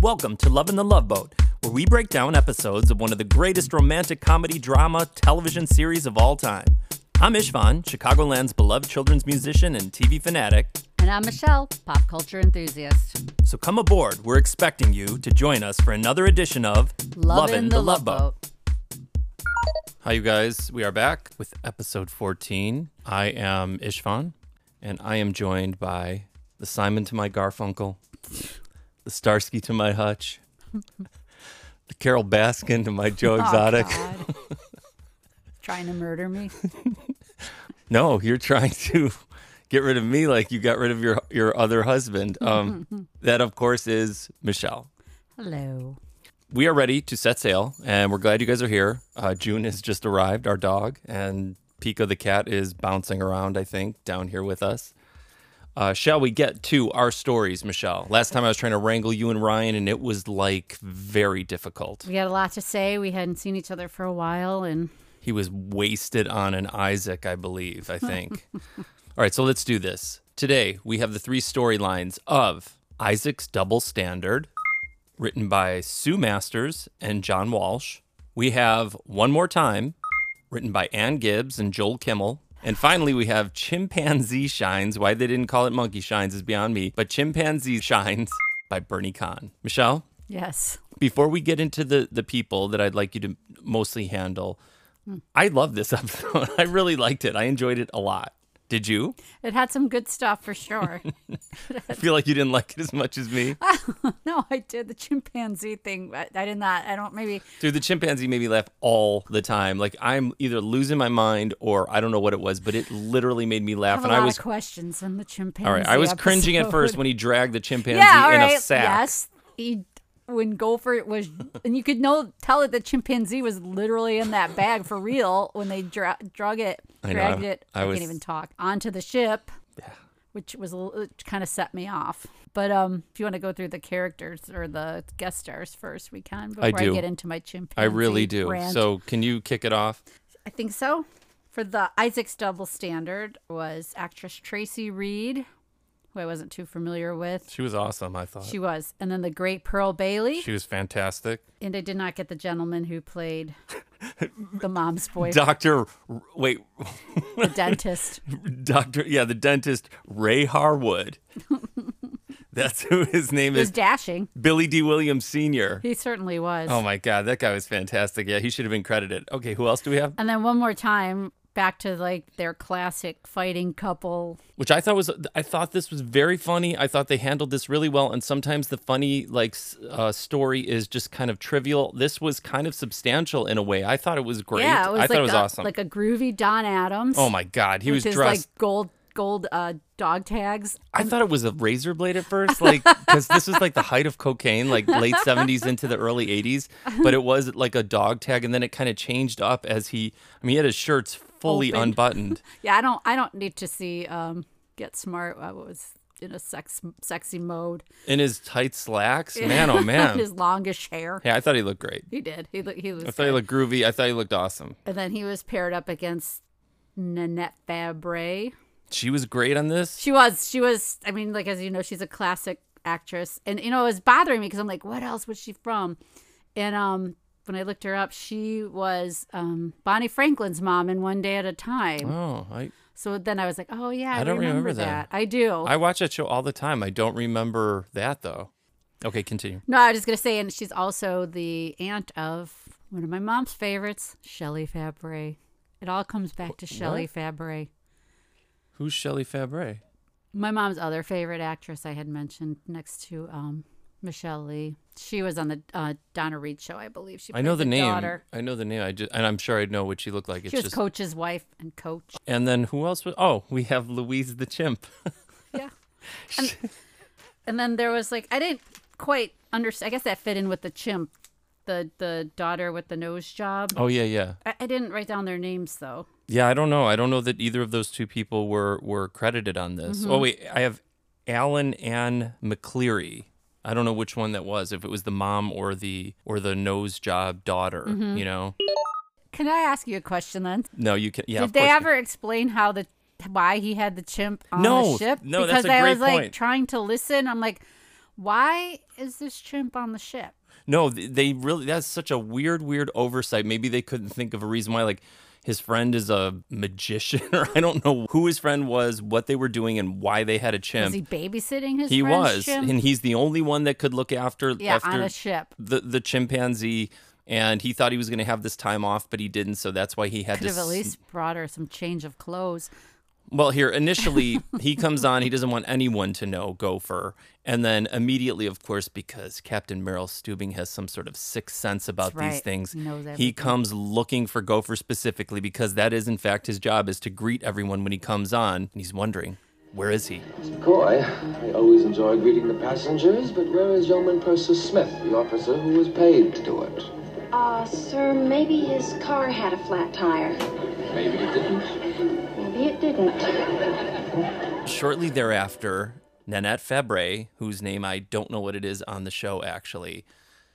Welcome to Lovin' the Love Boat, where we break down episodes of one of the greatest romantic comedy drama television series of all time. I'm Istvan, Chicagoland's beloved children's musician and TV fanatic. And I'm Michelle, pop culture enthusiast. So come aboard. We're expecting you to join us for another edition of Lovin' the Love Boat. Hi, you guys. We are back with episode 14. I am Istvan, and I am joined by the Simon to my Garfunkel, the Starsky to my Hutch, the Carole Baskin to my Joe Exotic. Oh, Trying to murder me. No, you're trying to get rid of me like you got rid of your your other husband. Um, that, of course, is Michelle. Hello. We are ready to set sail, and we're glad you guys are here. Uh, June has just arrived, our dog, and Pico the cat is bouncing around, I think, down here with us. Uh, shall we get to our stories, Michelle? Last time I was trying to wrangle you and Ryan, and it was like very difficult. We had a lot to say. We hadn't seen each other for a while, and He was wasted on an Isaac, I believe, I think. All right, so let's do this. Today, we have the three storylines of Isaac's Double Standard, written by Sue Masters and John Walsh. We have One More Time, written by Ann Gibbs and Joel Kimmel. And finally, we have Chimpanzee Shines. Why they didn't call it Monkey Shines is beyond me, but Chimpanzee Shines by Bernie Kahn. Michelle? yes. before we get into the the people that I'd like you to mostly handle, hmm. I love this episode. I really liked it. I enjoyed it a lot. Did you? It had some good stuff for sure. I feel like you didn't like it as much as me. Oh, no, I did the chimpanzee thing. I, I did not. I don't maybe. Dude, the chimpanzee made me laugh all the time. Like I'm either losing my mind or I don't know what it was, but it literally made me I laugh. have and a lot I was of questions on the chimpanzee. all right. I was cringing at first when he dragged the chimpanzee yeah, in right. a sack. Yes, he when Gopher was, and you could know tell it that the chimpanzee was literally in that bag for real when they dra- drug it, I dragged it. I I, was- can't even talk onto the ship. Yeah. which was kind of set me off. But um, if you want to go through the characters or the guest stars first, we can before I I, get into my chimpanzee. I really do. rant. So can you kick it off? I think so. For the Isaac's double standard was actress Tracey Reed, who I wasn't too familiar with. She was awesome. I thought She was, and then the great Pearl Bailey, she was fantastic. and I did not get the gentleman who played the mom's boy, Doctor, wait, the dentist. Doctor, yeah, the dentist Ray Harwood. That's who his name He was is. dashing. Billy Dee Williams Sr. He certainly was. Oh my God, that guy was fantastic. Yeah, he should have been credited. Okay, who else do we have? and then one more time, back to like their classic fighting couple. Which I thought was, I thought this was very funny. I thought they handled this really well. And sometimes the funny like uh, story is just kind of trivial. This was kind of substantial in a way. I thought it was great. Yeah, it was I like thought it was a, awesome. like a groovy Don Adams. oh my God, he was his dressed. like gold gold uh, dog tags. I thought it was a razor blade at first, like because this was like the height of cocaine, like late seventies into the early eighties. But it was like a dog tag, and then it kind of changed up as he. I mean, he had his shirts fully Opened. unbuttoned. Yeah, I don't I don't need to see um Get Smart. I was in a sex sexy mode. in his tight slacks. Man, oh man. his longish hair. Yeah, I thought he looked great. He did. He looked. he was. I thought he looked groovy. I thought he looked awesome. and then he was paired up against Nanette Fabray. She was great on this. She was. She was. I mean, like as you know, she's a classic actress, and you know, it was bothering me because I'm like, what else was she from? And um, when I looked her up, she was um Bonnie Franklin's mom in One Day at a Time. Oh, I So then I was like, oh yeah, I, I don't remember that. that. I do. I watch that show all the time. I don't remember that though. Okay, continue. No, I was just gonna say, and she's also the aunt of one of my mom's favorites, Shelley Fabares. It all comes back to Shelley what? Fabares. Who's Shelley Fabares? My mom's other favorite actress I had mentioned next to um, Michelle Lee. She was on the uh, Donna Reed show, I believe. She I know the name. Daughter. I know the name. I just, and I'm sure I know what she looked like. It's She was just. Coach's wife and Coach. and then who else was? Oh, we have Louise the chimp. Yeah. And, and then there was like I didn't quite understand. I guess that fit in with the chimp, the the daughter with the nose job. Oh yeah, yeah. I, I didn't write down their names though. Yeah, I don't know. I don't know that either of those two people were were credited on this. Mm-hmm. Oh wait, I have Allyn Ann McLerie. I don't know which one that was. If it was the mom or the or the nose job daughter. Mm-hmm. You know. Can I ask you a question then? No, you can. Yeah. Did they ever explain how the why he had the chimp on No, the ship? no, because I was like point. trying to listen. I'm like, Why is this chimp on the ship? No, they really that's such a weird, weird oversight. Maybe they couldn't think of a reason why like his friend is a magician or I don't know who his friend was, what they were doing and why they had a chimp. Was he babysitting his he was, chimp? and he's the only one that could look after yeah, after on a ship. the the chimpanzee and he thought he was going to have this time off but he didn't so that's why he had Could to have at least brought her some change of clothes. Well here initially he comes on he doesn't want anyone to know gopher and then immediately of course because captain merrill stubing has some sort of sixth sense about That's these things He he comes looking for gopher specifically because that is in fact his job is to greet everyone when he comes on and he's wondering where is he Coy, I always enjoy greeting the passengers, but where is Yeoman Purser Smith, the officer who was paid to do it? Uh, sir, maybe his car had a flat tire. Maybe it didn't. Maybe it didn't. Shortly thereafter, Nanette Fabray, whose name I don't know what it is on the show actually,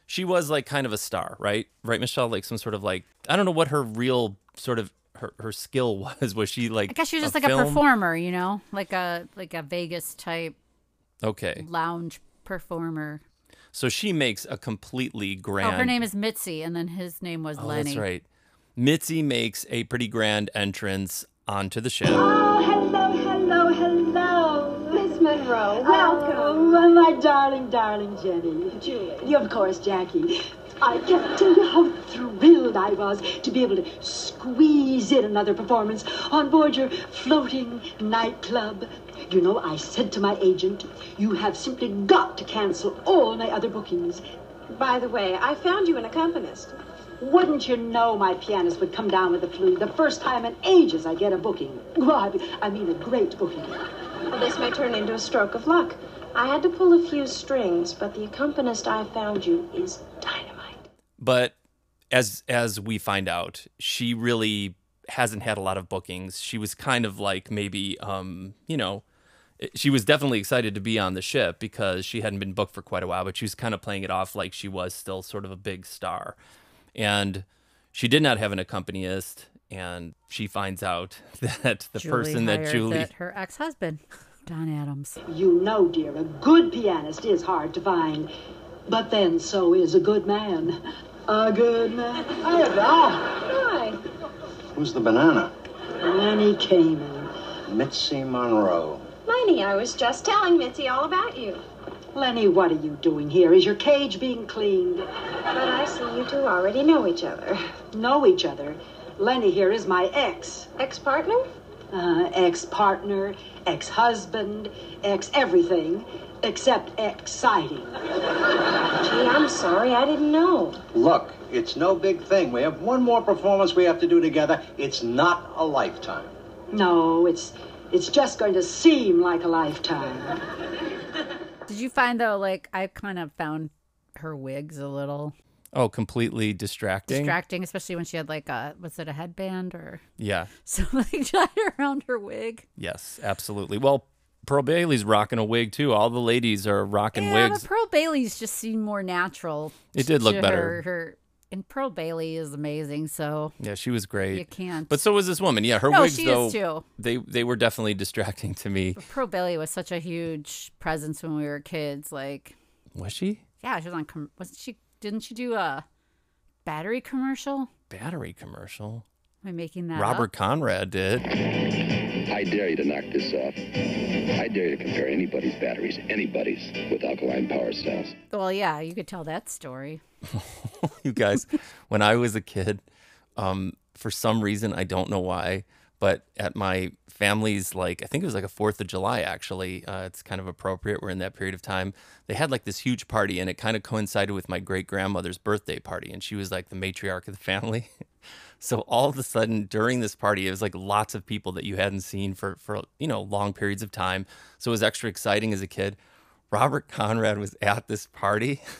she was like kind of a star, right? Right, Michelle? Like some sort of like I don't know what her real sort of her, her skill was. Was she like I guess she was just like film? a performer, you know, like a like a Vegas type Okay. lounge performer. So she makes a completely grand Oh, her name is Mitzi, and then his name was Oh, Lenny. that's right. Mitzi makes a pretty grand entrance onto the ship. Oh, hello, hello, hello. Miss Monroe, welcome. Oh, my darling, darling Jenny. Julie. Of course, Jackie. I can't tell you how thrilled I was to be able to squeeze in another performance on board your floating nightclub. You know, I said to my agent, you have simply got to cancel all my other bookings. By the way, I found you an accompanist. Wouldn't you know my pianist would come down with the flu the first time in ages I get a booking? Well, I- I mean a great booking. Well, this may turn into a stroke of luck. I had to pull a few strings, but the accompanist I found you is dynamite. But as as we find out, she really hasn't had a lot of bookings. She was kind of like maybe um, you know, she was definitely excited to be on the ship because she hadn't been booked for quite a while, but she was kind of playing it off like she was still sort of a big star. And she did not have an accompanist and she finds out that the Julie person that Julie that her ex-husband, Don Adams. You know, dear, a good pianist is hard to find. But then so is a good man. A good man. I Hi. Who's the banana? Lenny Kamen. Mitzi Monroe. Lenny, I was just telling Mitzi all about you. Lenny, what are you doing here? Is your cage being cleaned? But I see you two already know each other. Know each other. Lenny here is my ex. Ex-partner? Uh, ex partner, ex husband, ex everything, except exciting. Gee, I'm sorry, I didn't know. Look, it's no big thing. We have one more performance we have to do together. It's not a lifetime. No, it's it's just going to seem like a lifetime. Did you find though, like I kind of found her wigs a little oh completely distracting. distracting, especially when she had like a was it a headband or yeah. something tied around her wig? Yes, absolutely. Well, Pearl Bailey's rocking a wig too. All the ladies are rocking yeah, wigs. Pearl Bailey's just seemed more natural. It did look better. Her, her and Pearl Bailey is amazing, so Yeah, she was great. you can't. But so was this woman. Yeah, her No, wigs she though is too. they they were definitely distracting to me. Pearl Bailey was such a huge presence when we were kids. Like, Was she? yeah, she was on. Com- wasn't she? Didn't she do a battery commercial? Battery commercial. Am I making that Robert up? Conrad did. I dare you to knock this off. I dare you to compare anybody's batteries, anybody's, with alkaline power cells. Well, yeah, you could tell that story. you guys, when I was a kid, um, for some reason I don't know why, but at my family's like I think it was like a Fourth of July actually. Uh, it's kind of appropriate. We're in that period of time. They had like this huge party, and it kind of coincided with my great grandmother's birthday party, and she was like the matriarch of the family. So all of a sudden during this party, it was like lots of people that you hadn't seen for for you know long periods of time. So it was extra exciting as a kid. Robert Conrad was at this party.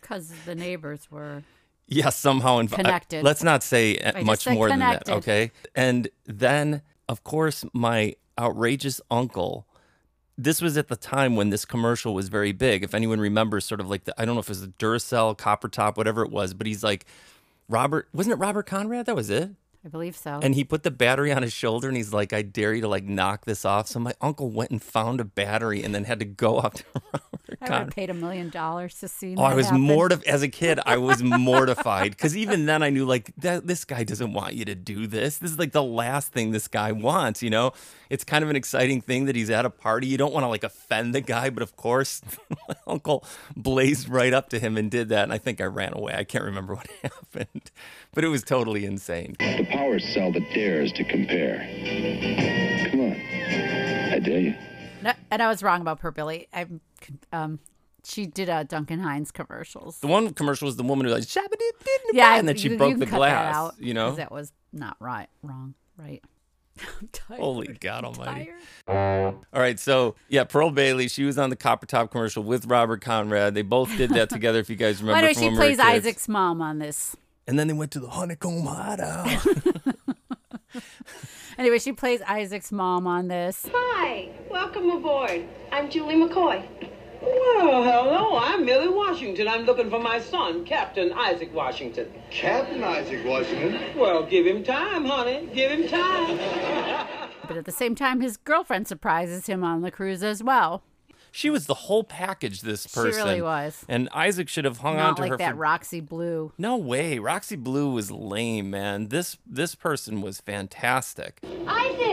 Because the neighbors were. Yeah, somehow inv- Connected. let's not say uh, I much more than that, okay? And then, of course, my outrageous uncle. This was at the time when this commercial was very big. If anyone remembers, sort of like the I don't know if it was the Duracell, Copper Top, whatever it was, but he's like, Robert, wasn't it Robert Conrad? That was it. I believe so. And he put the battery on his shoulder and he's like, I dare you to like knock this off. So my uncle went and found a battery and then had to go up to I would have paid a million dollars to see. Oh, I was mortified as a kid. I was mortified because even then I knew like that this guy doesn't want you to do this. This is like the last thing this guy wants. You know, it's kind of an exciting thing that he's at a party. You don't want to like offend the guy, but of course, my uncle blazed right up to him and did that. And I think I ran away. I can't remember what happened, but it was totally insane. The power cell that dares to compare. Come on. I dare you. No, and I was wrong about Pearl Bailey. I, um, she did a Duncan Hines commercials. The one commercial was the woman who was like shabba Yeah, and then she you- broke you the cut that glass. out, You know, 'cause that was not right. Wrong. Right. I'm tired. Holy God I'm Almighty. tired. All right, so yeah, Pearl Bailey, she was on the Copper Top commercial with Robert Conrad. They both did that together, if you guys remember. Why from she when we were plays kids. Isaac's mom on this? And then they went to the honeycomb hideout. Anyway, she plays Isaac's mom on this. Hi, welcome aboard. I'm Julie McCoy. Well, hello, I'm Millie Washington. I'm looking for my son, Captain Isaac Washington. Captain Isaac Washington? Well, give him time, honey. Give him time. But at the same time, his girlfriend surprises him on the cruise as well. she was the whole package. This She person, really was. And Isaac should have hung on to her. Not to like her. that for... Roxy Blue. No way, Roxy Blue was lame, man. This this person was fantastic. Isaac!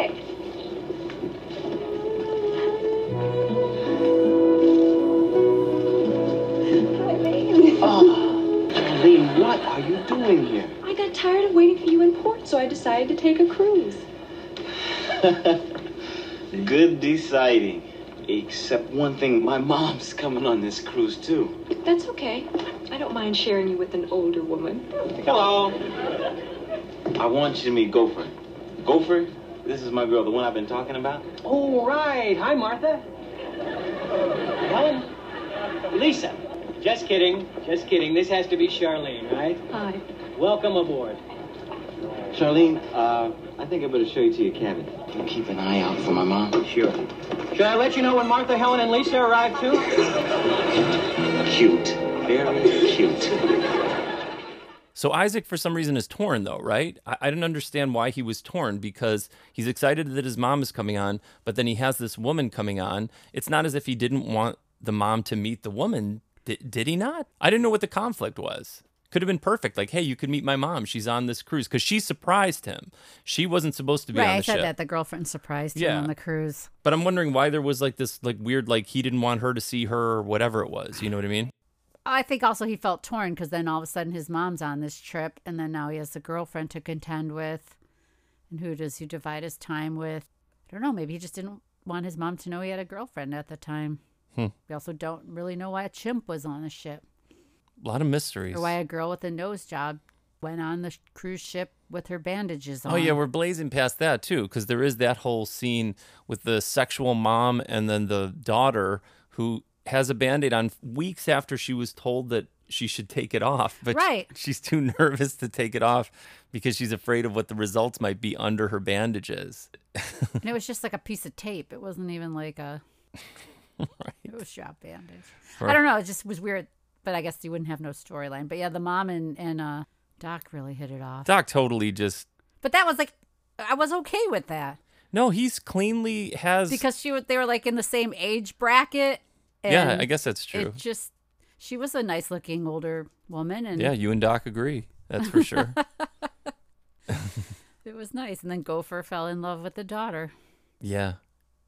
You doing here? I got tired of waiting for you in port, so I decided to take a cruise. Good deciding. Except one thing, my mom's coming on this cruise too. That's okay. I don't mind sharing you with an older woman. Hello. I want you to meet Gopher. Gopher, this is my girl, the one I've been talking about. Oh, right. Hi, Martha. Helen? Lisa. Just kidding. Just kidding. This has to be Charlene, right? Hi. Welcome aboard. Charlene, uh, I think I better show you to your cabin. You keep an eye out for my mom. Sure. Should I let you know when Martha, Helen, and Lisa arrive, too? Cute. Very cute. So Isaac, for some reason, is torn though, right? I, I didn't understand why he was torn because he's excited that his mom is coming on, but then he has this woman coming on. It's not as if he didn't want the mom to meet the woman. Did, did he not? I didn't know what the conflict was. Could have been perfect. Like, hey, you could meet my mom. She's on this cruise because she surprised him. She wasn't supposed to be Right, on the I said ship. that the girlfriend surprised him on the cruise. But I'm wondering why there was like this like weird like he didn't want her to see her or whatever it was. You know what I mean? I think also he felt torn because then all of a sudden his mom's on this trip, and then now he has a girlfriend to contend with. And who does he divide his time with? I don't know. Maybe he just didn't want his mom to know he had a girlfriend at the time. Hmm. We also don't really know why a chimp was on the ship A lot of mysteries. or why a girl with a nose job went on the cruise ship with her bandages on. Oh yeah, we're blazing past that too, because there is that whole scene with the sexual mom and then the daughter who has a band-aid on weeks after she was told that she should take it off, but Right. she's too nervous to take it off because she's afraid of what the results might be under her bandages. and it was just like a piece of tape. It wasn't even like a. It was shop bandage. I don't know. It just was weird. But I guess you wouldn't have no storyline. But yeah, the mom and and uh, Doc really hit it off. Doc totally just But that was like, I was okay with that no, he's cleanly has because she was. They were like in the same age bracket. Yeah, I guess that's true. It just, she was a nice looking older woman, and Yeah, you and Doc agree. That's for sure. it was nice. And then Gopher fell in love with the daughter. yeah.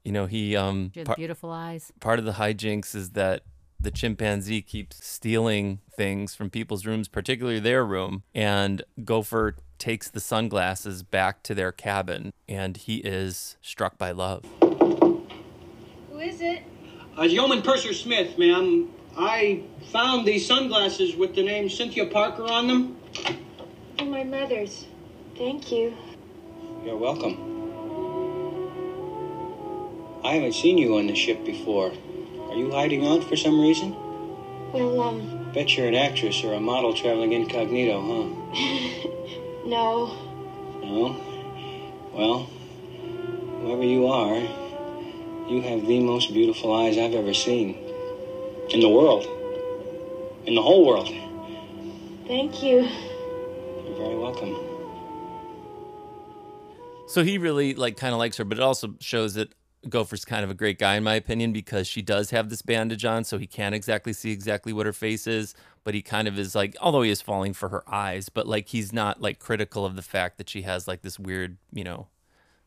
You know, he um She had par- beautiful eyes. part of the hijinks is that the chimpanzee keeps stealing things from people's rooms, particularly their room, and Gopher takes the sunglasses back to their cabin and he is struck by love. Who is it? Uh, Yeoman Purser Smith, ma'am. I found these sunglasses with the name Cynthia Parker on them. They're my mother's. Thank you. You're welcome. I haven't seen you on the ship before. Are you hiding out for some reason? Well, um, Bet you're an actress or a model traveling incognito, huh? no. No? Well, whoever you are, you have the most beautiful eyes I've ever seen. In the world. In the whole world. Thank you. You're very welcome. So he really like kind of likes her, but it also shows that Gopher's kind of a great guy in my opinion because she does have this bandage on, so he can't exactly see exactly what her face is, but he kind of is like, although he is falling for her eyes, but like he's not like critical of the fact that she has like this weird, you know,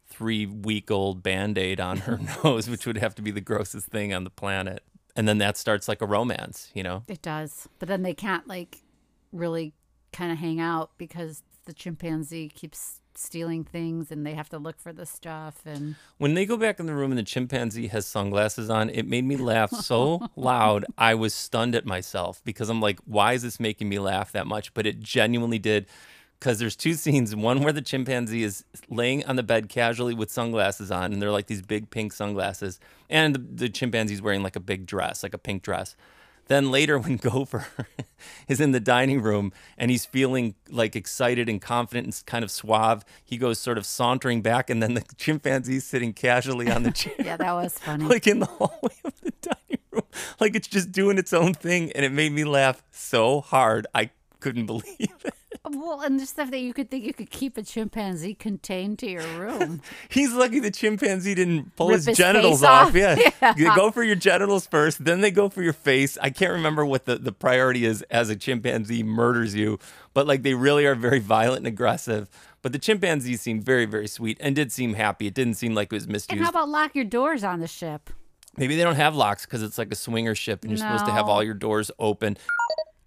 three week old band aid on her nose, which would have to be the grossest thing on the planet. And then that starts like a romance, you know? It does. But then they can't like really kind of hang out because the chimpanzee keeps stealing things and they have to look for the stuff and When they go back in the room and the chimpanzee has sunglasses on, it made me laugh so loud. I was stunned at myself because I'm like, why is this making me laugh that much? But it genuinely did because there's two scenes one where the chimpanzee is laying on the bed casually with sunglasses on and they're like these big pink sunglasses and the, the chimpanzee's wearing like a big dress like a pink dress then later when gopher is in the dining room and he's feeling like excited and confident and kind of suave he goes sort of sauntering back and then the chimpanzee's sitting casually on the chair. Yeah that was funny. Like in the hallway of the dining room. Like it's just doing its own thing and it made me laugh so hard i couldn't believe it well, and the stuff that you could think you could keep a chimpanzee contained to your room. He's lucky the chimpanzee didn't pull his, his genitals off. off. Yeah. Yeah. You go for your genitals first, then they go for your face. I can't remember what the, the priority is as a chimpanzee murders you, but like they really are very violent and aggressive. But the chimpanzee seemed very, very sweet and did seem happy. It didn't seem like it was misused. and how about lock your doors on the ship? Maybe they don't have locks because it's like a swinger ship and you're supposed to have all your doors open.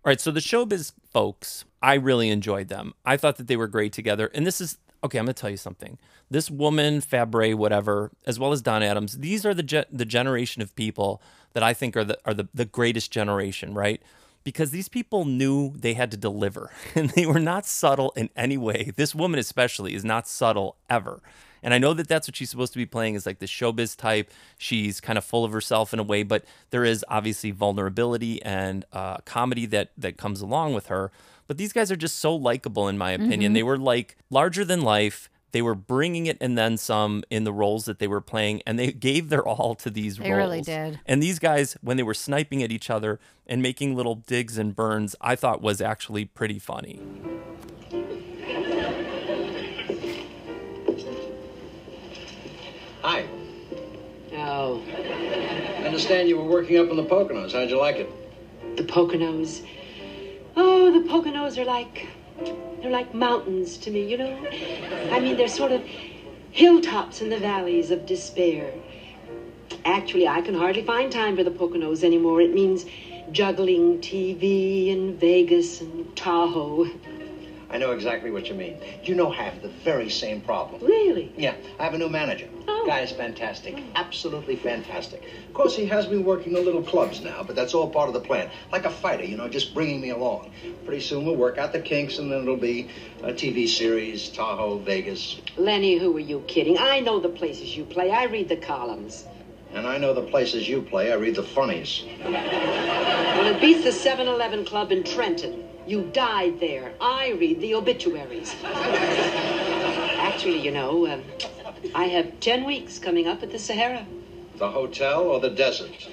All right, so the showbiz folks, I really enjoyed them. I thought that they were great together. And this is okay. I'm going to tell you something. This woman, Fabray, whatever, as well as Don Adams, these are the ge- the generation of people that I think are the are the, the greatest generation, right? Because these people knew they had to deliver, and they were not subtle in any way. This woman, especially, is not subtle ever. And I know that that's what she's supposed to be playing is like the showbiz type. She's kind of full of herself in a way, but there is obviously vulnerability and uh, comedy that that comes along with her. But these guys are just so likable, in my opinion. Mhm. They were like larger than life. They were bringing it and then some in the roles that they were playing, and they gave their all to these They roles. really did. And these guys, when they were sniping at each other and making little digs and burns, I thought was actually pretty funny. Hi. Oh, I understand you were working up in the Poconos. How'd you like it? the Poconos. Oh, the Poconos are like they're like mountains to me, you know? I mean, they're sort of hilltops in the valleys of despair. Actually, I can hardly find time for the Poconos anymore. It means juggling TV and Vegas and Tahoe. I know exactly what you mean. You know, I have the very same problem. Really? Yeah, I have a new manager. Oh. Guy is fantastic. Oh. Absolutely fantastic. Of course, he has me working the little clubs now, but that's all part of the plan. Like a fighter, you know, just bringing me along. Pretty soon we'll work out the kinks, and then it'll be a TV series, Tahoe, Vegas. Lenny, who are you kidding? I know the places you play. I read the columns. And I know the places you play. I read the funnies. Well, it beats the 7 Eleven Club in Trenton. You died there. I read the obituaries. Actually, you know, um, I have 10 weeks coming up at the Sahara. The hotel or the desert?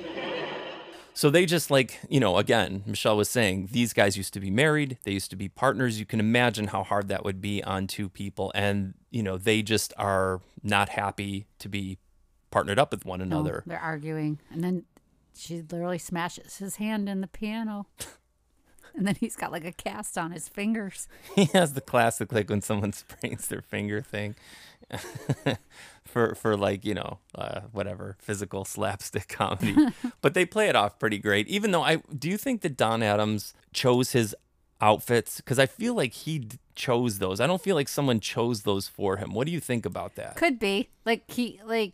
So they just like, you know, again, Michelle was saying, these guys used to be married, they used to be partners. You can imagine how hard that would be on two people. And, you know, they just are not happy to be partnered up with one No, another. they're arguing, and then she literally smashes his hand in the piano, and then he's got like a cast on his fingers. He has the classic, like when someone sprains their finger thing for, for like, you know, uh, whatever, physical slapstick comedy. but they play it off pretty great. Even though I, do you think that Don Adams chose his outfits? Because I feel like he d- chose those. I don't feel like someone chose those for him. What do you think about that? Could be like he like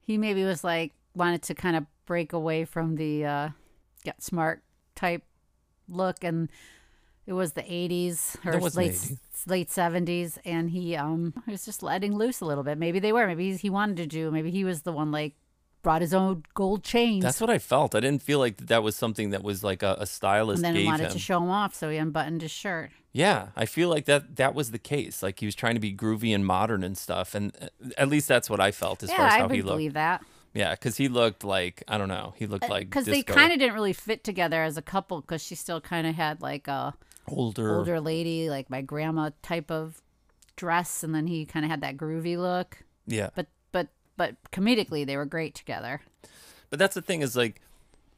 he maybe was like wanted to kind of break away from the uh get smart type look and it was the 80s or late 80s. late 70s and he um was just letting loose a little bit maybe they were maybe he wanted to do maybe he was the one like brought his own gold chains That's what I felt. I didn't feel like that was something that was like a, a stylist and then he wanted him. to show him off so he unbuttoned his shirt Yeah, I feel like that that was the case. Like he was trying to be groovy and modern and stuff, and uh, at least that's what I felt as yeah far as i how he looked. believe that Yeah, because he looked like I don't know. He looked eh, like because they kind of didn't really fit together as a couple because she still kind of had like a older. older lady like my grandma type of dress, and then he kind of had that groovy look. Yeah. But but but comedically, they were great together. But that's the thing is like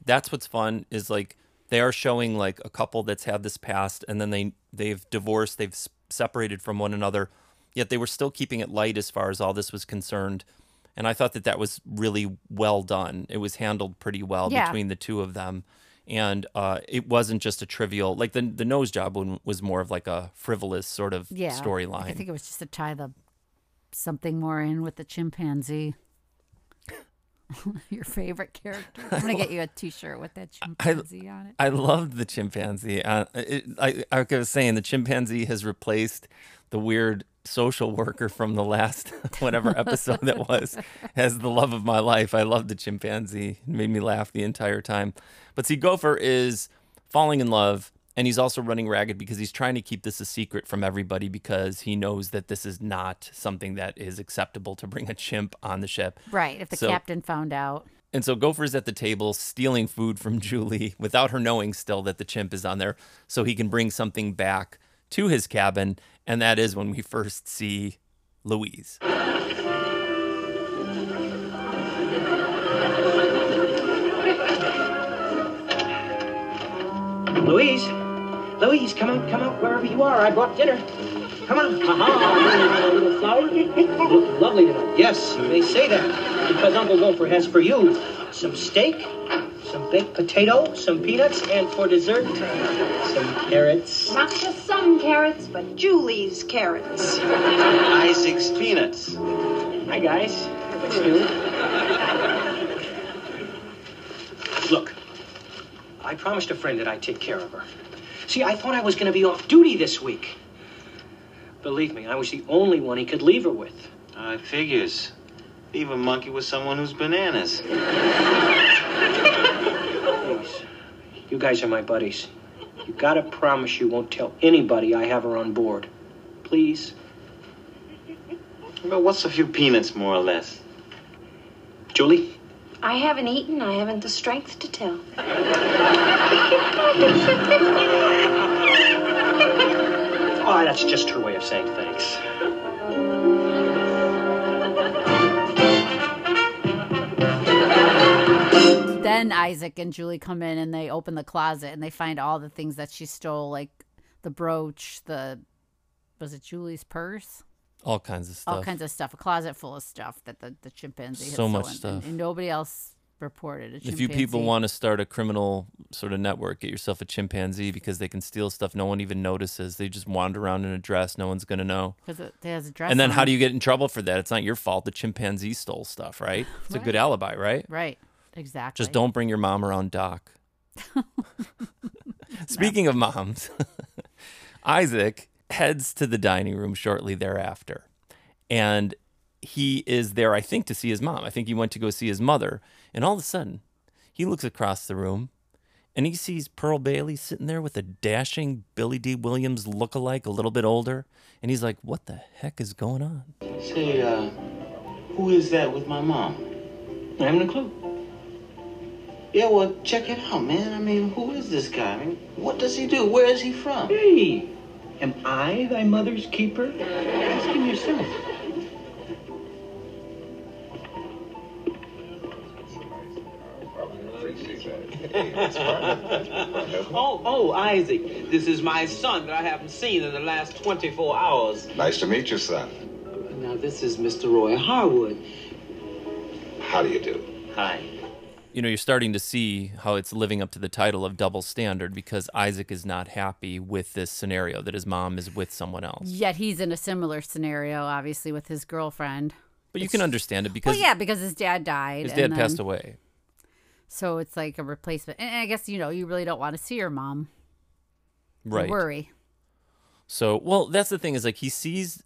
that's what's fun is like they are showing like a couple that's had this past and then they they've divorced, they've separated from one another, yet they were still keeping it light as far as all this was concerned. And I thought that that was really well done. It was handled pretty well Yeah. between the two of them. And uh, it wasn't just a trivial like the the nose job one was more of like a frivolous sort of Yeah, storyline. I think it was just to tie the something more in with the chimpanzee. Your favorite character. I'm gonna get you a T-shirt with that chimpanzee on it. I loved the chimpanzee. Uh, it, I, I was saying, the chimpanzee has replaced the weird social worker from the last whatever episode that was as the love of my life. I loved the chimpanzee. It made me laugh the entire time. But see, Gopher is falling in love. And he's also running ragged because he's trying to keep this a secret from everybody because he knows that this is not something that is acceptable to bring a chimp on the ship. Right. If the So- captain found out. and so Gopher's at the table stealing food from Julie without her knowing still that the chimp is on there so he can bring something back to his cabin. And that is when we first see Louise. Louise, Louise, come out, come out, wherever you are. I brought dinner. Come on. Aha, a little flower. Look lovely tonight. Yes, you may say that. Because Uncle Gopher has for you some steak, some baked potato, some peanuts, and for dessert, some carrots. Not just some carrots, but Julie's carrots. Isaac's peanuts. Hi, guys. What's new? Look, I promised a friend that I'd take care of her. See, I thought I was going to be off duty this week. Believe me, I was the only one he could leave her with. Uh, figures. Leave a monkey with someone who's bananas. Please, you guys are my buddies. You gotta promise you won't tell anybody I have her on board. Please? But what's a few peanuts, more or less? Julie? I haven't eaten, I haven't the strength to tell. Oh, that's just her way of saying thanks. Then Isaac and Julie come in and they open the closet and they find all the things that she stole, like the brooch, the was it Julie's purse? All kinds of stuff. All kinds of stuff. A closet full of stuff that the, the chimpanzee had So much stolen, stuff. And, and nobody else reported a If you people want to start a criminal sort of network, get yourself a chimpanzee because they can steal stuff no one even notices. They just wander around in a dress, no one's going to know. because it has a dress. And then how do you get in trouble for that? It's not your fault. The chimpanzee stole stuff, right? It's a good alibi, right? Right. Exactly. Just don't bring your mom around Doc. Speaking of moms, Isaac heads to the dining room shortly thereafter. And he is there, I think, to see his mom. I think he went to go see his mother. And all of a sudden, he looks across the room and he sees Pearl Bailey sitting there with a dashing Billy Dee Williams look-alike, a little bit older. And he's like, What the heck is going on? Say, uh, who is that with my mom? I haven't a clue. Yeah, well, check it out, man. I mean, who is this guy? I mean, what does he do? Where is he from? Hey, am I thy mother's keeper? Ask him yourself. oh, oh, Isaac, this is my son that I haven't seen in the last 24 hours. Nice to meet you, son. Now, this is Mr. Roy Harwood. How do you do? Hi. You know, you're starting to see how it's living up to the title of double standard because Isaac is not happy with this scenario that his mom is with someone else. Yet he's in a similar scenario, obviously, with his girlfriend. But you can understand it because Well, yeah, because his dad died. his dad passed away. So it's like a replacement. And I guess, you know, you really don't want to see your mom. Right. worry. So, well, that's the thing is like he sees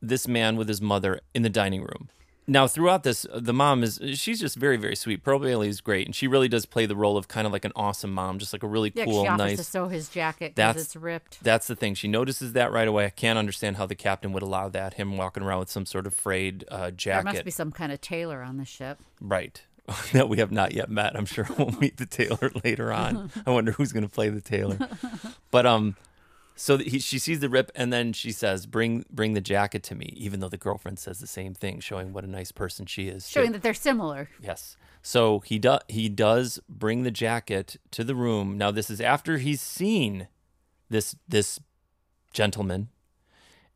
this man with his mother in the dining room. Now, throughout this, uh, the mom is she's just very, very sweet. Pearl Bailey is great, and she really does play the role of kind of like an awesome mom, just like a really Yeah, cool, she offers nice. to sew his jacket because That's it's ripped. That's the thing. She notices that right away. I can't understand how the captain would allow that. Him walking around with some sort of frayed uh, jacket. There must be some kind of tailor on the ship. Right. that we have not yet met. I'm sure we'll meet the tailor later on. I wonder who's going to play the tailor. But um So he, she sees the rip, and then she says, "Bring, bring the jacket to me." Even though the girlfriend says the same thing, showing what a nice person she is. too. Showing that they're similar. Yes. So he does he does bring the jacket to the room. Now this is after he's seen this this gentleman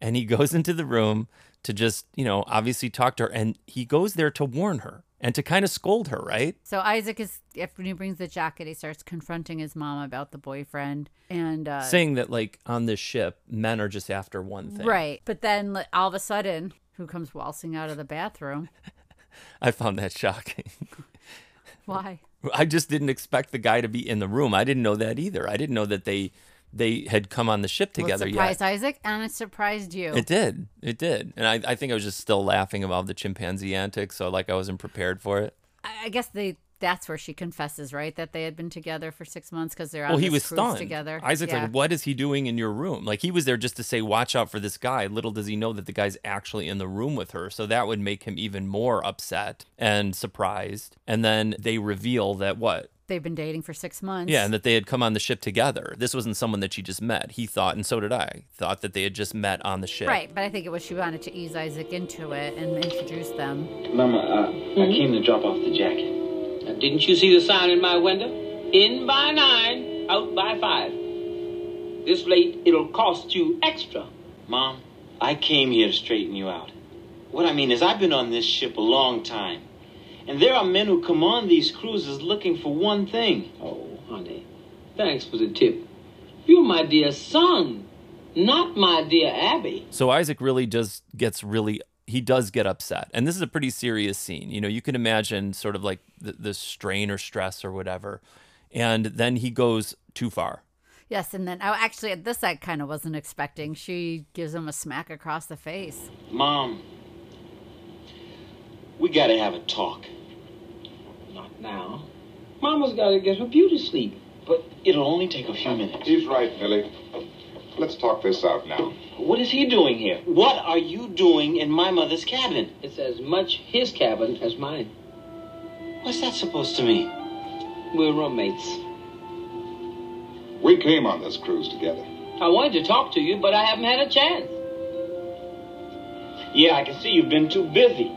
and he goes into the room to just, you know, obviously talk to her and he goes there to warn her and to kind of scold her, right? So Isaac is after he brings the jacket, he starts confronting his mom about the boyfriend and uh, Saying that like on this ship, men are just after one thing. right. But then like, all of a sudden, who comes waltzing out of the bathroom? I found that shocking. Why? I just didn't expect the guy to be in the room. I didn't know that either. I didn't know that they they had come on the ship Well, together yet. surprised Isaac and it surprised you. It did. It did. And I, I think I was just still laughing about the chimpanzee antics, so like I wasn't prepared for it. I I guess they that's where she confesses, right? That they had been together for six months because they're on well, he was cruise stunned. together. Isaac's Yeah. like, what is he doing in your room? Like he was there just to say, watch out for this guy. Little does he know that the guy's actually in the room with her. So that would make him even more upset and surprised. And then they reveal that what? They've been dating for six months. Yeah, and that they had come on the ship together. This wasn't someone that she just met. He thought, and so did I, thought that they had just met on the ship. Right, but I think it was she wanted to ease Isaac into it and introduce them. Mama, uh, I came to drop off the jacket. Now, didn't you see the sign in my window? In by nine, out by five. This late, it'll cost you extra. Mom, I came here to straighten you out. What I mean is, I've been on this ship a long time. And there are men who come on these cruises looking for one thing. Oh, honey, thanks for the tip. You're my dear son, not my dear Abby. So Isaac really does gets really he does get upset. And this is a pretty serious scene. You know, you can imagine sort of like the, the strain or stress or whatever. And then he goes too far. Yes, and then oh, actually, this I kind of wasn't expecting. She gives him a smack across the face. Mom, we gotta have a talk. Not now. Mama's got to get her beauty sleep. But it'll only take a few minutes. He's right, Billy. Let's talk this out now. What is he doing here? What are you doing in my mother's cabin? It's as much his cabin as mine. What's that supposed to mean? We're roommates. We came on this cruise together. I wanted to talk to you, but I haven't had a chance. Yeah, I can see you've been too busy.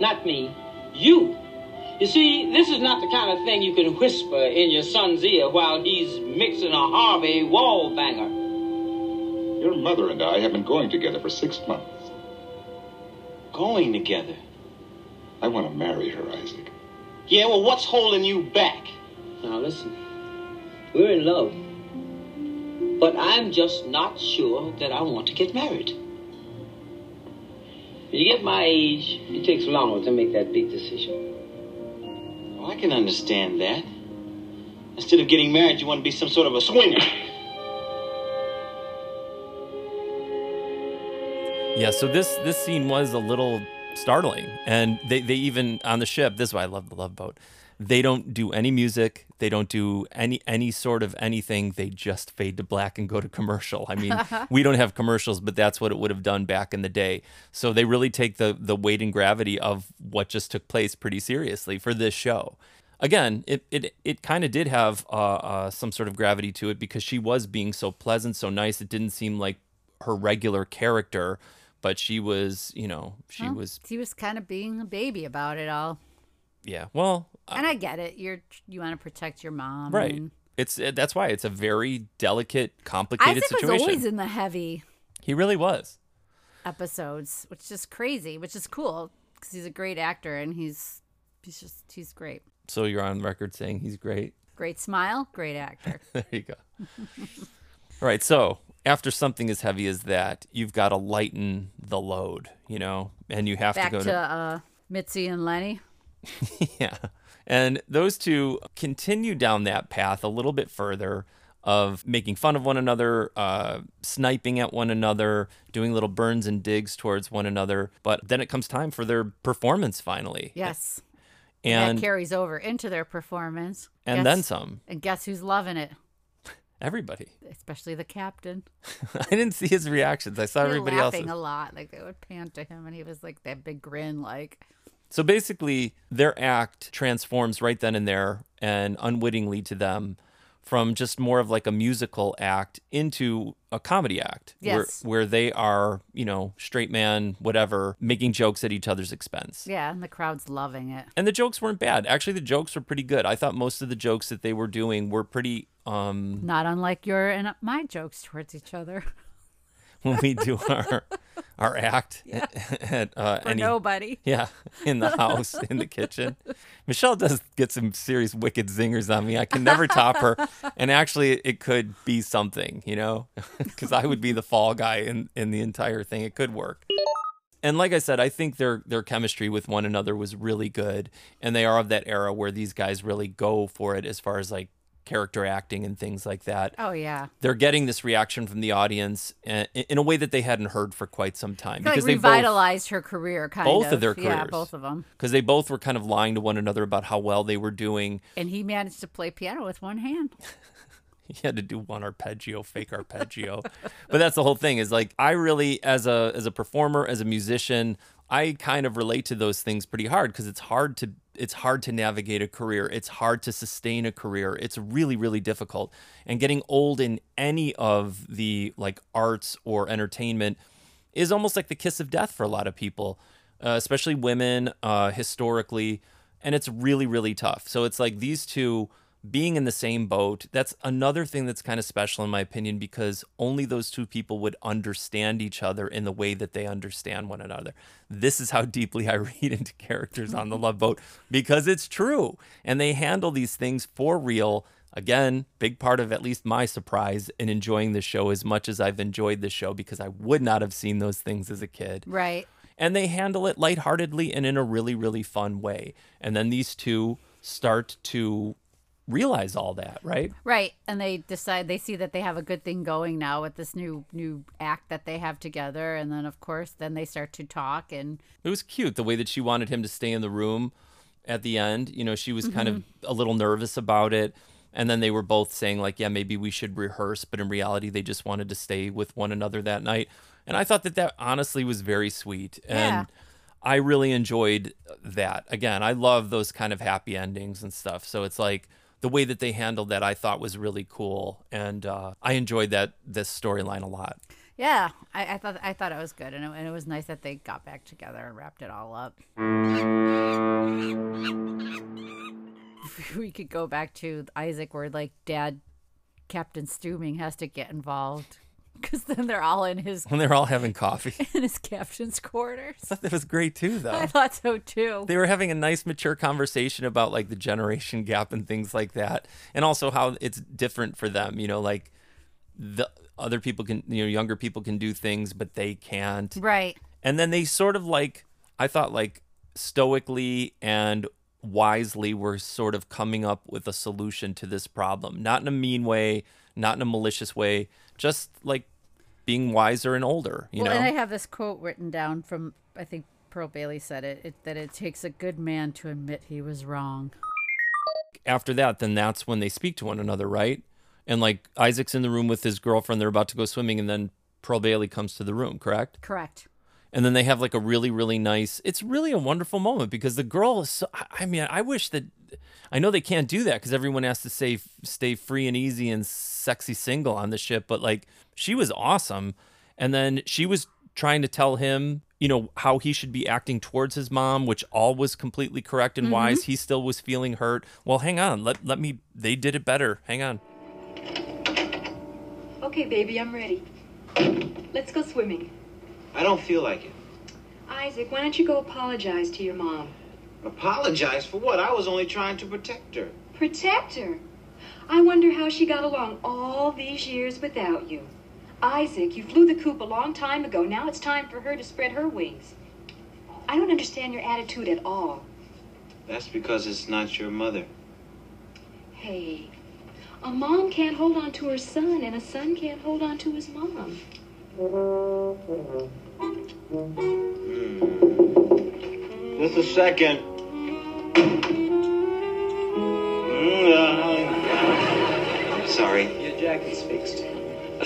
Not me. You. You see, this is not the kind of thing you can whisper in your son's ear while he's mixing a Harvey Wallbanger. Your mother and I have been going together for six months. Going together? I want to marry her, Isaac. Yeah, well, what's holding you back? Now listen, we're in love. But I'm just not sure that I want to get married. When you get my age, it takes longer to make that big decision. Well, I can understand that. Instead of getting married, you want to be some sort of a swinger. Yeah, so this this scene was a little startling. And they, they even on the ship, this is why I love the love boat. They don't do any music. They don't do any any sort of anything. They just fade to black and go to commercial. I mean, we don't have commercials, but that's what it would have done back in the day. So they really take the the weight and gravity of what just took place pretty seriously for this show. Again, it it, it kind of did have uh, uh, some sort of gravity to it because she was being so pleasant, so nice. It didn't seem like her regular character, but she was, you know, she Well, was, she was kind of being a baby about it all. Yeah. Well, and I get it. You're you want to protect your mom. right. and- It's that's why it's a very delicate, complicated Isaac situation. was always in the heavy he really was. episodes, which is crazy, which is cool because he's a great actor and he's he's just he's great. So you're on record saying he's great. Great smile, great actor. there you go. All right. So after something as heavy as that, you've got to lighten the load, you know, and you have Back to go to, uh, Mitzi and Lenny. yeah. And those two continue down that path a little bit further of making fun of one another, uh, sniping at one another, doing little burns and digs towards one another. But then it comes time for their performance finally. Yes. And that carries over into their performance. And then some. And guess who's loving it? everybody. Especially the captain. I didn't see his reactions. I saw everybody laughing else's. a lot. Like they would pan to him, and he was like that big grin, like. So basically, their act transforms right then and there and unwittingly to them from just more of like a musical act into a comedy act Yes. where where they are, you know, straight man, whatever, making jokes at each other's expense. Yeah, and the crowd's loving it. And the jokes weren't bad. Actually, the jokes were pretty good. I thought most of the jokes that they were doing were pretty um Not unlike your and my jokes towards each other. when we do our our act at uh, For nobody. Yeah, in the house, in the kitchen. Michelle does get some serious wicked zingers on me. I can never top her, and actually, it could be something, you know, because I would be the fall guy in in the entire thing. It could work. And like I said, I think their their chemistry with one another was really good, and they are of that era where these guys really go for it as far as like character acting and things like that Oh yeah. they're getting this reaction from the audience uh, in a way that they hadn't heard for quite some time because like they revitalized her career kind both of. of their careers Yeah, both of them. because they both were kind of lying to one another about how well they were doing And he managed to play piano with one hand. he had to do one arpeggio fake arpeggio but that's the whole thing is like i really as a as a performer as a musician i kind of relate to those things pretty hard because it's hard to it's hard to navigate a career it's hard to sustain a career it's really really difficult. And getting old in any of the like arts or entertainment is almost like the kiss of death for a lot of people uh, especially women uh, historically and it's really really tough. So it's like these two being in the same boat that's another thing that's kind of special in my opinion because only those two people would understand each other in the way that they understand one another. This is how deeply i read into characters on the love boat because it's true and they handle these things for real. Again big part of at least my surprise in enjoying the show as much as i've enjoyed the show because i would not have seen those things as a kid. Right. and they handle it lightheartedly and in a really really fun way. And then these two start to realize all that right Right. And they decide they see that they have a good thing going now with this new new act that they have together and then of course then they start to talk and it was cute the way that she wanted him to stay in the room at the end you know she was kind of mm-hmm. a little nervous about it and then they were both saying like yeah maybe we should rehearse but in reality they just wanted to stay with one another that night and i thought that that honestly was very sweet and Yeah. i really enjoyed that again i love those kind of happy endings and stuff so it's like the way that they handled that i thought was really cool. And uh, i enjoyed that this storyline a lot. Yeah, I, I thought I thought it was good. And it, and it was nice that they got back together and wrapped it all up. we could go back to Isaac where like dad Captain Stubing has to get involved because then they're all in his when they're all having coffee in his captain's quarters. I thought that was great too though I thought so too. they were having a nice mature conversation about like the generation gap and things like that and also how it's different for them you know like the other people can you know younger people can do things but they can't Right. and then they sort of like i thought like stoically and wisely were sort of coming up with a solution to this problem not in a mean way not in a malicious way just like being wiser and older you well, know and I have this quote written down from I think Pearl Bailey said it, it that it takes a good man to admit he was wrong. after that, then that's when they speak to one another, right? And like Isaac's in the room with his girlfriend, they're about to go swimming, and then Pearl Bailey comes to the room, correct? Correct. And then they have like a really, really nice. It's really a wonderful moment because the girl is. So, I- I mean, I wish that. I know they can't do that because everyone has to stay stay free and easy and sexy single on the ship. But like, she was awesome, and then she was trying to tell him, you know, how he should be acting towards his mom, which all was completely correct and Mm-hmm. wise. He still was feeling hurt. Well, hang on. Let let me. They did it better. Hang on. Okay, baby, I'm ready. Let's go swimming. I don't feel like it. Isaac, why don't you go apologize to your mom? Apologize for what? I was only trying to protect her. Protect her. I wonder how she got along all these years without you. Isaac, you flew the coop a long time ago. Now it's time for her to spread her wings. I don't understand your attitude at all. That's because it's not your mother. Hey, a mom can't hold on to her son, and a son can't hold on to his mom. Hmm. Just a second. Hmm, uh-huh. Sorry. Your jacket's fixed.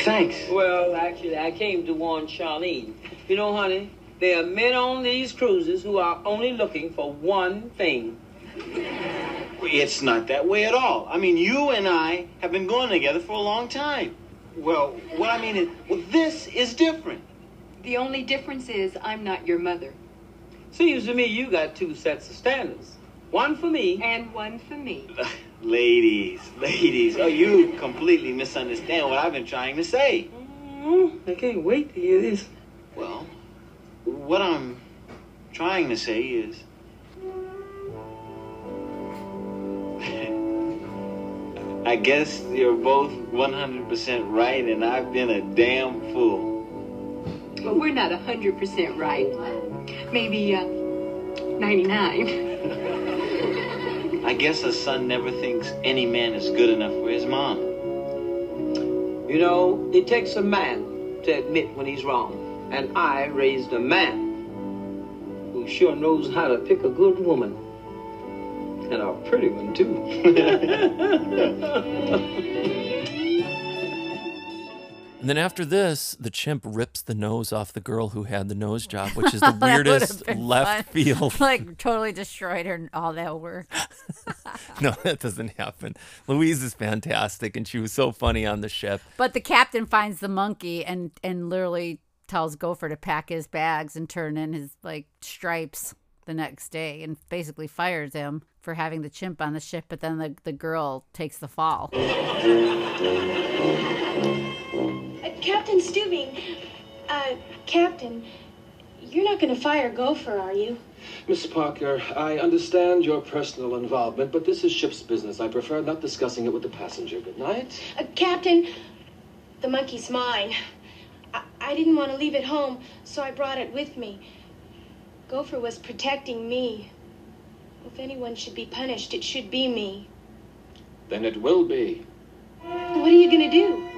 Thanks. Well, actually, I came to warn Charlene. You know, honey, there are men on these cruises who are only looking for one thing It's not that way at all. I mean, you and I have been going together for a long time. Well, what I mean is, well, this is different. The only difference is I'm not your mother. Seems to me you got two sets of standards. One for me. And one for me. Ladies, ladies, oh, you completely misunderstand what I've been trying to say. Mm, I can't wait to hear this. Well, what I'm trying to say is. I guess you're both 100% right, and I've been a damn fool. Well, we're not 100% right. Maybe uh, 99. I guess a son never thinks any man is good enough for his mom. You know, it takes a man to admit when he's wrong. And I raised a man who sure knows how to pick a good woman. And a pretty one, too. And then after this, the chimp rips the nose off the girl who had the nose job, which is the weirdest left fun. field. like totally destroyed her all that work. no, that doesn't happen. Louise is fantastic, and she was so funny on the ship. But the captain finds the monkey and and literally tells Gopher to pack his bags and turn in his like stripes the next day and basically fires him for having the chimp on the ship but then the, the girl takes the fall Uh, Captain Stubing, uh, Captain, you're not going to fire Gopher, are you? Miss Parker, I understand your personal involvement, but this is ship's business. I prefer not discussing it with the passenger. Good night. Uh, Captain, the monkey's mine. I, I didn't want to leave it home, so I brought it with me. Gopher was protecting me. If anyone should be punished, it should be me. Then it will be. What are you going to do?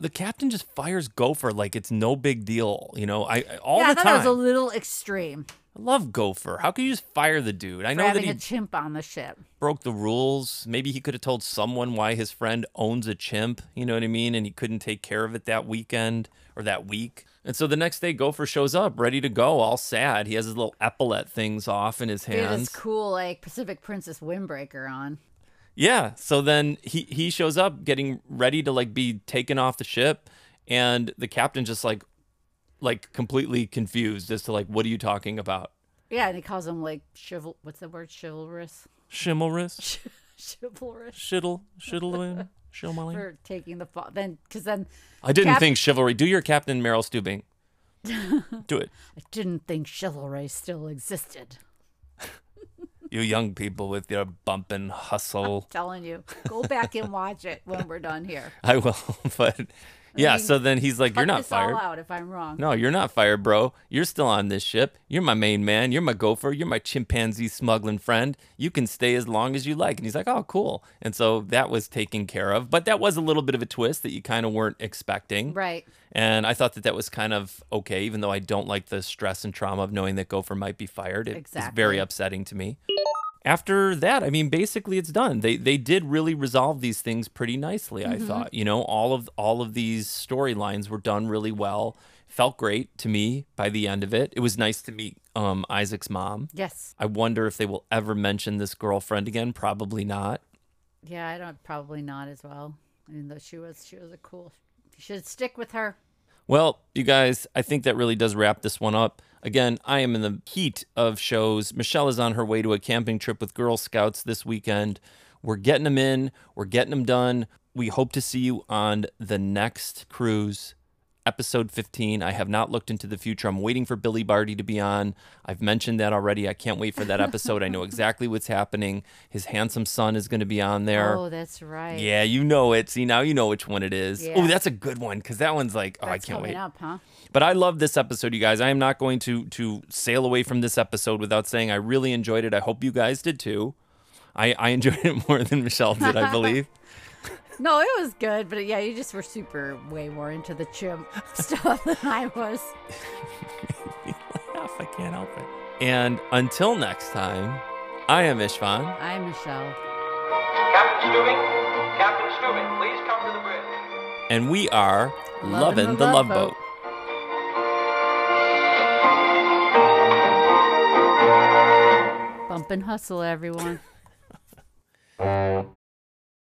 The captain just fires Gopher like it's no big deal, you know. I I- all yeah, I thought time. that was a little extreme I love Gopher. How could you just fire the dude? I know that he a chimp on the ship broke the rules. Maybe he could have told someone why his friend owns a chimp, you know what I mean? And he couldn't take care of it that weekend or that week. And so the next day, Gopher shows up ready to go, all sad. He has his little epaulette things off in his hands. this cool like pacific princess windbreaker on Yeah. So then he he shows up getting ready to like be taken off the ship, and the captain just like like completely confused as to like what are you talking about? yeah and he calls him like chival what's the word chivalrous Chivalrous, chivalrous shittle, shittling, shilmaling. for taking the fall then because then I didn't Cap- think chivalry. Do your Captain Merrill Stubing. Do it. I didn't think chivalry still existed. You young people with your bump and hustle. telling you, go back and watch it when we're done here. I will, but yeah. mean, So then he's like, "You're not fired." out if I'm wrong. No, you're not fired, bro. You're still on this ship. You're my main man. You're my gopher. You're my chimpanzee smuggling friend. You can stay as long as you like. And he's like, oh, cool. And so that was taken care of. But that was a little bit of a twist that you kind of weren't expecting. Right. And I thought that that was kind of okay, even though I don't like the stress and trauma of knowing that Gopher might be fired. It- It's very upsetting to me. After that, I mean, basically, it's done. They they did really resolve these things pretty nicely. I Mhm. thought, you know, all of all of these storylines were done really well. Felt great to me by the end of it. It was nice to meet um, Isaac's mom. Yes. I wonder if they will ever mention this girlfriend again. Probably not. Yeah, I don't probably not as well. I mean, though she was she was a cool you should stick with her. Well, you guys, I think that really does wrap this one up. Again, I am in the heat of shows. Michelle is on her way to a camping trip with Girl Scouts this weekend. We're getting them in, we're getting them done. We hope to see you on the next cruise, episode 15. I have not looked into the future. I'm waiting for Billy Barty to be on. I've mentioned that already. I can't wait for that episode. I know exactly what's happening. His handsome son is going to be on there. Oh, that's right. Yeah, you know it. See, now you know which one it is. Yeah. Oh, that's a good one because that one's like, oh, I can't wait. up, huh? But I love this episode, you guys. I am not going to to sail away from this episode without saying I really enjoyed it. I hope you guys did too. I, I enjoyed it more than Michelle did, I believe. No, it was good, but yeah, you just were super way more into the chimp stuff than I was. Laugh, I can't help it. And until next time, I am Istvan. I'm Michelle. Captain Stubing, Captain Stubing, please come to the bridge. and we are Lovin' loving the the Love love boat. Boat. Bump and hustle, everyone.